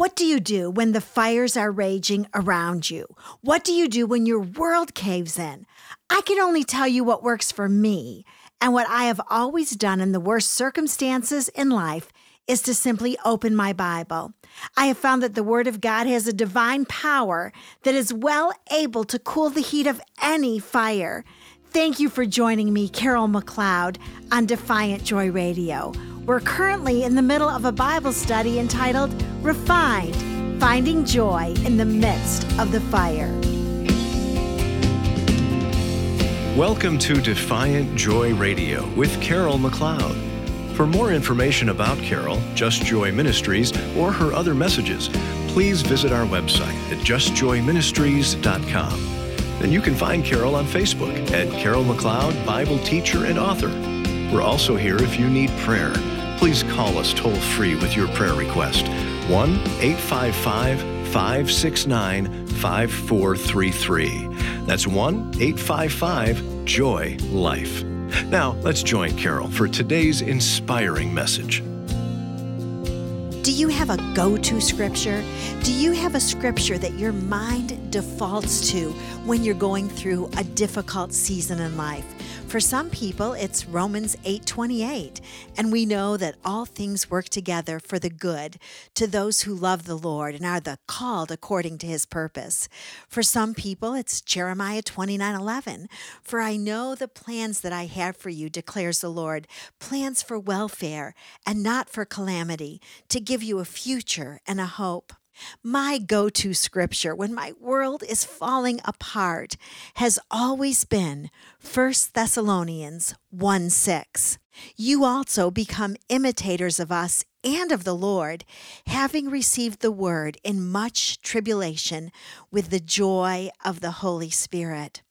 What do you do when the fires are raging around you? What do you do when your world caves in? I can only tell you what works for me. And what I have always done in the worst circumstances in life is to simply open my Bible. I have found that the Word of God has a divine power that is well able to cool the heat of any fire. Thank you for joining me, Carol McLeod, on Defiant Joy Radio. We're currently in the middle of a Bible study entitled Refined Finding Joy in the Midst of the Fire. Welcome to Defiant Joy Radio with Carol McLeod. For more information about Carol, Just Joy Ministries, or her other messages, please visit our website at justjoyministries.com. And you can find Carol on Facebook at Carol McLeod, Bible teacher and author. We're also here if you need prayer. Please call us toll free with your prayer request 1 855 569 5433. That's 1 855 Joy Life. Now, let's join Carol for today's inspiring message. Do you have a go to scripture? Do you have a scripture that your mind defaults to when you're going through a difficult season in life? For some people, it's Romans 8:28, and we know that all things work together for the good to those who love the Lord and are the called according to his purpose. For some people, it's Jeremiah 29:11, for I know the plans that I have for you declares the Lord, plans for welfare and not for calamity, to give you a future and a hope. My go to scripture when my world is falling apart has always been 1 Thessalonians 1 6. You also become imitators of us and of the Lord, having received the word in much tribulation with the joy of the Holy Spirit.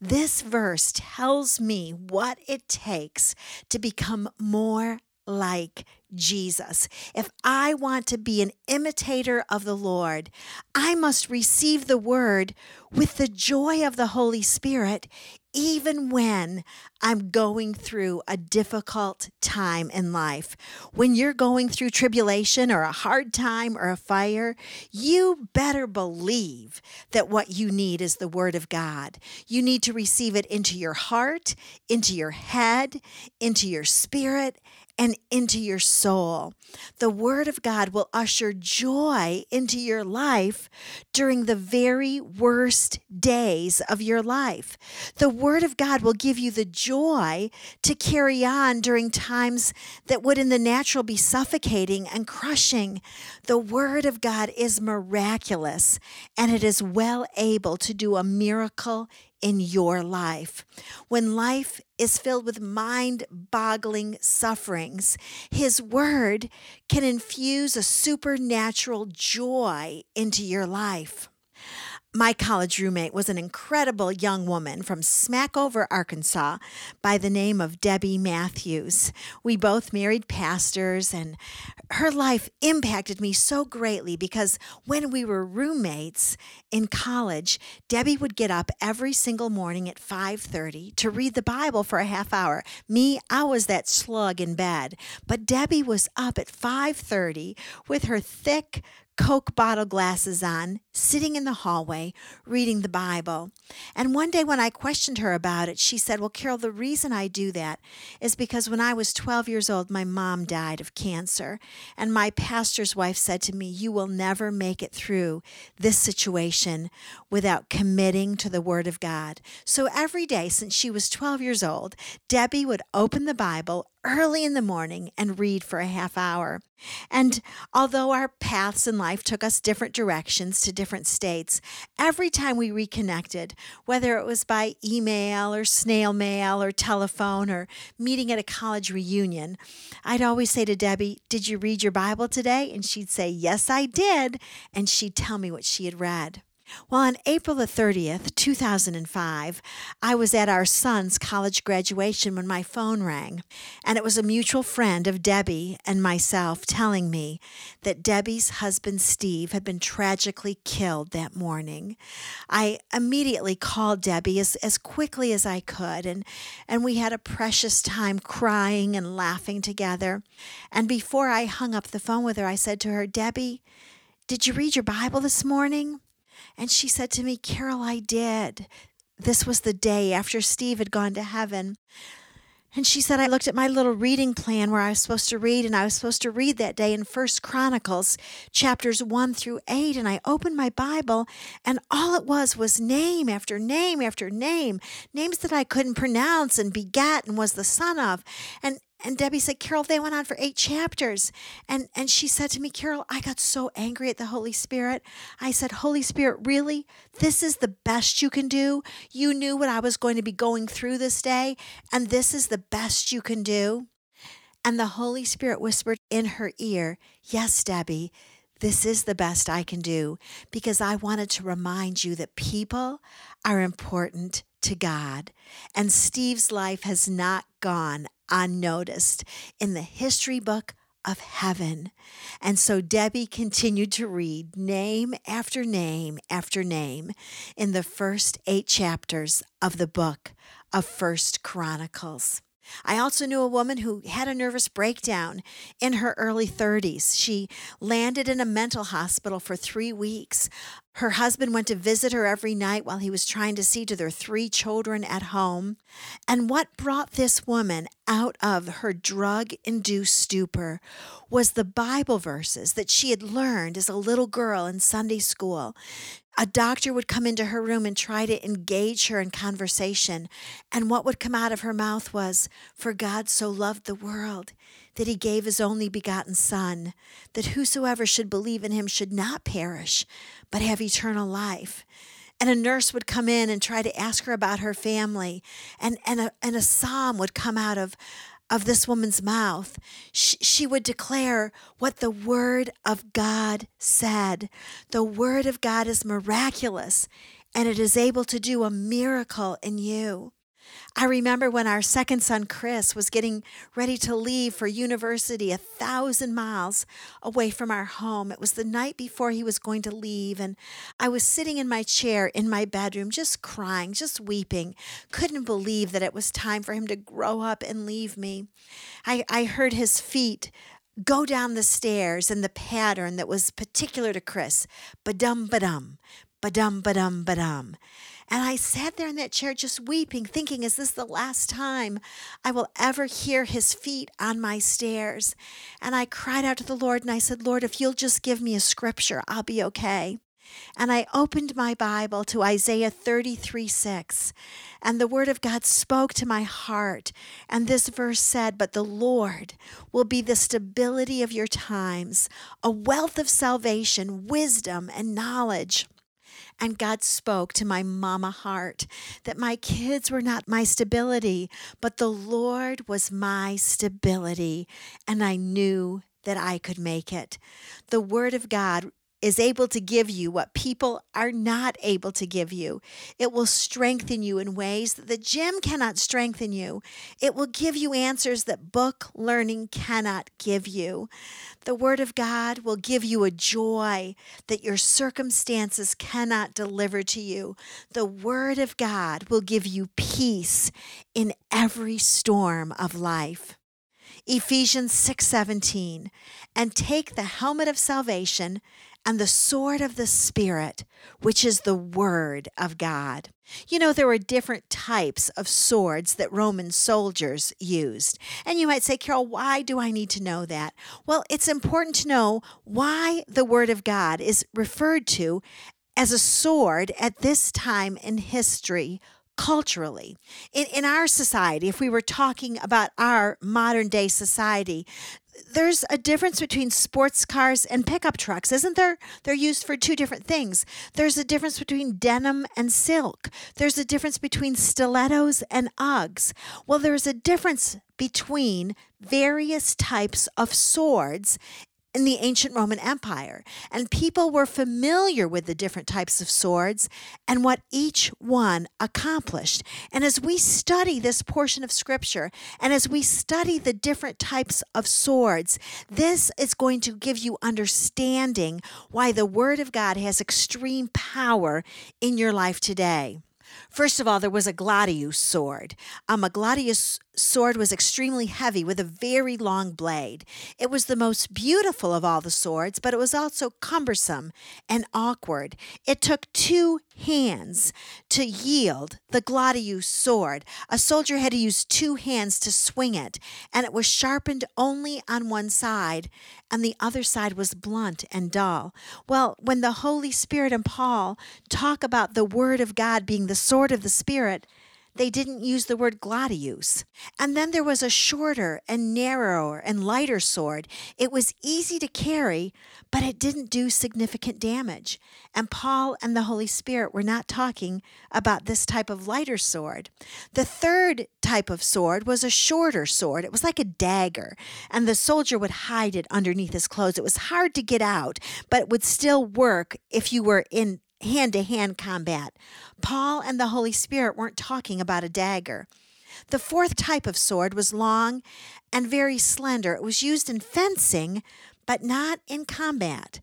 This verse tells me what it takes to become more like Jesus. If I want to be an imitator of the Lord, I must receive the word with the joy of the Holy Spirit, even when I'm going through a difficult time in life. When you're going through tribulation or a hard time or a fire, you better believe that what you need is the Word of God. You need to receive it into your heart, into your head, into your spirit, and into your soul. The Word of God will usher joy into your life during the very worst days of your life. The Word of God will give you the joy to carry on during times that would in the natural be suffocating and crushing. The Word of God is miraculous and it is well able to do a miracle in your life. When life is filled with mind boggling sufferings, His Word can infuse a supernatural joy into your life. My college roommate was an incredible young woman from Smackover, Arkansas, by the name of Debbie Matthews. We both married pastors, and her life impacted me so greatly because when we were roommates in college, Debbie would get up every single morning at 5:30 to read the Bible for a half hour. Me, I was that slug in bed, but Debbie was up at 5:30 with her thick Coke bottle glasses on, sitting in the hallway, reading the Bible. And one day when I questioned her about it, she said, Well, Carol, the reason I do that is because when I was 12 years old, my mom died of cancer. And my pastor's wife said to me, You will never make it through this situation without committing to the Word of God. So every day since she was 12 years old, Debbie would open the Bible early in the morning and read for a half hour. And although our paths in life took us different directions to different states, every time we reconnected, whether it was by email or snail mail or telephone or meeting at a college reunion, I'd always say to Debbie, Did you read your Bible today? And she'd say, Yes, I did. And she'd tell me what she had read. Well, on April the 30th, 2005, I was at our son's college graduation when my phone rang, and it was a mutual friend of Debbie and myself telling me that Debbie's husband Steve had been tragically killed that morning. I immediately called Debbie as, as quickly as I could, and, and we had a precious time crying and laughing together. And before I hung up the phone with her, I said to her, Debbie, Did you read your Bible this morning? And she said to me, Carol, I did. This was the day after Steve had gone to heaven. And she said, I looked at my little reading plan where I was supposed to read, and I was supposed to read that day in First Chronicles, chapters one through eight. And I opened my Bible, and all it was was name after name after name, names that I couldn't pronounce, and begat and was the son of. And and Debbie said, Carol, they went on for eight chapters. And, and she said to me, Carol, I got so angry at the Holy Spirit. I said, Holy Spirit, really? This is the best you can do? You knew what I was going to be going through this day, and this is the best you can do? And the Holy Spirit whispered in her ear, Yes, Debbie, this is the best I can do because I wanted to remind you that people are important to God. And Steve's life has not gone unnoticed in the history book of heaven. And so Debbie continued to read name after name after name in the first eight chapters of the book of First Chronicles. I also knew a woman who had a nervous breakdown in her early 30s. She landed in a mental hospital for three weeks. Her husband went to visit her every night while he was trying to see to their three children at home. And what brought this woman out of her drug induced stupor was the Bible verses that she had learned as a little girl in Sunday school a doctor would come into her room and try to engage her in conversation. And what would come out of her mouth was, For God so loved the world that he gave his only begotten Son, that whosoever should believe in him should not perish, but have eternal life. And a nurse would come in and try to ask her about her family. And, and, a, and a psalm would come out of, of this woman's mouth, she, she would declare what the Word of God said. The Word of God is miraculous and it is able to do a miracle in you. I remember when our second son, Chris, was getting ready to leave for university a thousand miles away from our home. It was the night before he was going to leave, and I was sitting in my chair in my bedroom, just crying, just weeping. Couldn't believe that it was time for him to grow up and leave me. I, I heard his feet go down the stairs in the pattern that was particular to Chris. Ba-dum, ba-dum, ba-dum, ba-dum, ba-dum. And I sat there in that chair just weeping, thinking, is this the last time I will ever hear his feet on my stairs? And I cried out to the Lord and I said, Lord, if you'll just give me a scripture, I'll be okay. And I opened my Bible to Isaiah 33 6, and the Word of God spoke to my heart. And this verse said, But the Lord will be the stability of your times, a wealth of salvation, wisdom, and knowledge. And God spoke to my mama heart that my kids were not my stability, but the Lord was my stability. And I knew that I could make it. The Word of God is able to give you what people are not able to give you. It will strengthen you in ways that the gym cannot strengthen you. It will give you answers that book learning cannot give you. The Word of God will give you a joy that your circumstances cannot deliver to you. The Word of God will give you peace in every storm of life. Ephesians 6:17 and take the helmet of salvation and the sword of the Spirit, which is the Word of God. You know, there were different types of swords that Roman soldiers used. And you might say, Carol, why do I need to know that? Well, it's important to know why the Word of God is referred to as a sword at this time in history culturally. In, in our society, if we were talking about our modern day society, there's a difference between sports cars and pickup trucks, isn't there? They're used for two different things. There's a difference between denim and silk. There's a difference between stilettos and Uggs. Well, there's a difference between various types of swords in the ancient Roman Empire. And people were familiar with the different types of swords and what each one accomplished. And as we study this portion of scripture and as we study the different types of swords, this is going to give you understanding why the Word of God has extreme power in your life today. First of all, there was a gladius sword. Um, a gladius sword was extremely heavy with a very long blade. It was the most beautiful of all the swords, but it was also cumbersome and awkward. It took two hands to yield the gladius sword. A soldier had to use two hands to swing it, and it was sharpened only on one side, and the other side was blunt and dull. Well, when the Holy Spirit and Paul talk about the Word of God being the sword of the Spirit, they didn't use the word gladius. And then there was a shorter and narrower and lighter sword. It was easy to carry, but it didn't do significant damage. And Paul and the Holy Spirit were not talking about this type of lighter sword. The third type of sword was a shorter sword. It was like a dagger, and the soldier would hide it underneath his clothes. It was hard to get out, but it would still work if you were in hand to hand combat. Paul and the Holy Spirit weren't talking about a dagger. The fourth type of sword was long and very slender. It was used in fencing, but not in combat.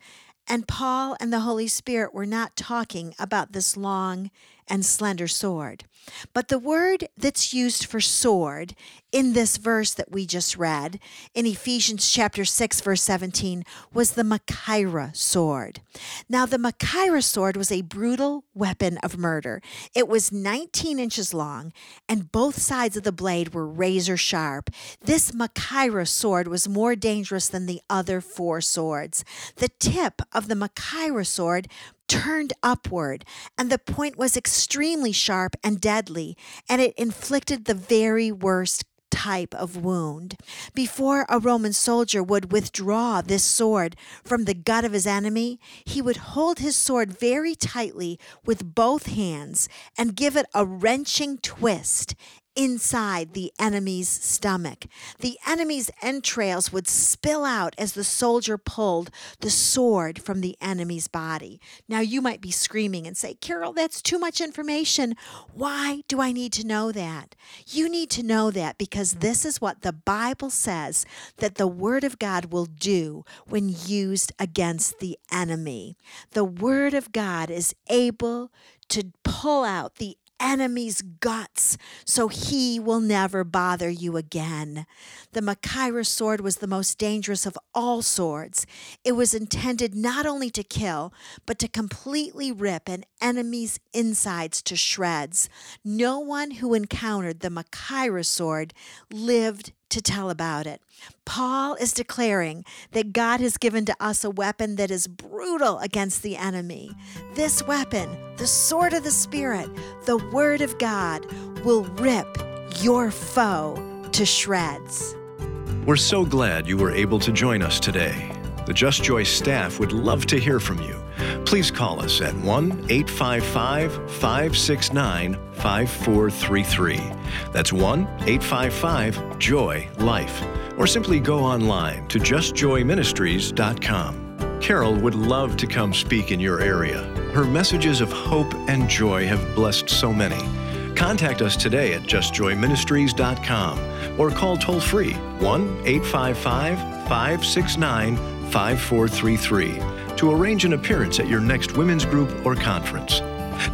And Paul and the Holy Spirit were not talking about this long and slender sword. But the word that's used for sword in this verse that we just read in Ephesians chapter 6 verse 17 was the Machaira sword. Now the Machaira sword was a brutal weapon of murder. It was 19 inches long and both sides of the blade were razor sharp. This Machaira sword was more dangerous than the other four swords. The tip of the Machaira sword turned upward, and the point was extremely sharp and deadly, and it inflicted the very worst type of wound. Before a Roman soldier would withdraw this sword from the gut of his enemy, he would hold his sword very tightly with both hands and give it a wrenching twist inside the enemy's stomach. The enemy's entrails would spill out as the soldier pulled the sword from the enemy's body. Now, you might be screaming and say, Carol, that's too much information. Why do I need to know that? You need to know that because this is what the Bible says that the Word of God will do when used against the enemy. The Word of God is able to pull out the enemy's guts so he will never bother you again. The Machaira sword was the most dangerous of all swords. It was intended not only to kill, but to completely rip an enemy's insides to shreds. No one who encountered the Machaira sword lived to tell about it. Paul is declaring that God has given to us a weapon that is brutal against the enemy. This weapon, the sword of the Spirit, the Word of God, will rip your foe to shreds. We're so glad you were able to join us today. The Just Joy staff would love to hear from you. Please call us at 1 855 569 5433. That's 1 855 Joy Life. Or simply go online to justjoyministries.com. Carol would love to come speak in your area. Her messages of hope and joy have blessed so many. Contact us today at justjoyministries.com or call toll free 1 855 569 5433 to arrange an appearance at your next women's group or conference.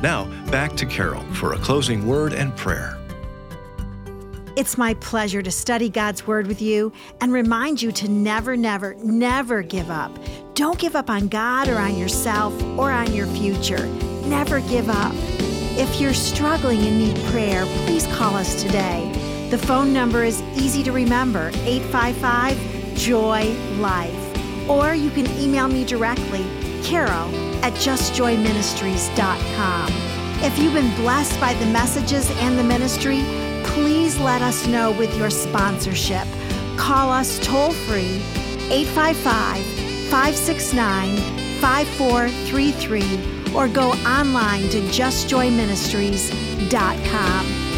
Now, back to Carol for a closing word and prayer. It's my pleasure to study God's Word with you and remind you to never, never, never give up. Don't give up on God or on yourself or on your future. Never give up. If you're struggling and need prayer, please call us today. The phone number is easy to remember 855 Joy Life or you can email me directly, carol at justjoyministries.com. If you've been blessed by the messages and the ministry, please let us know with your sponsorship. Call us toll free 855 569 5433 or go online to justjoyministries.com.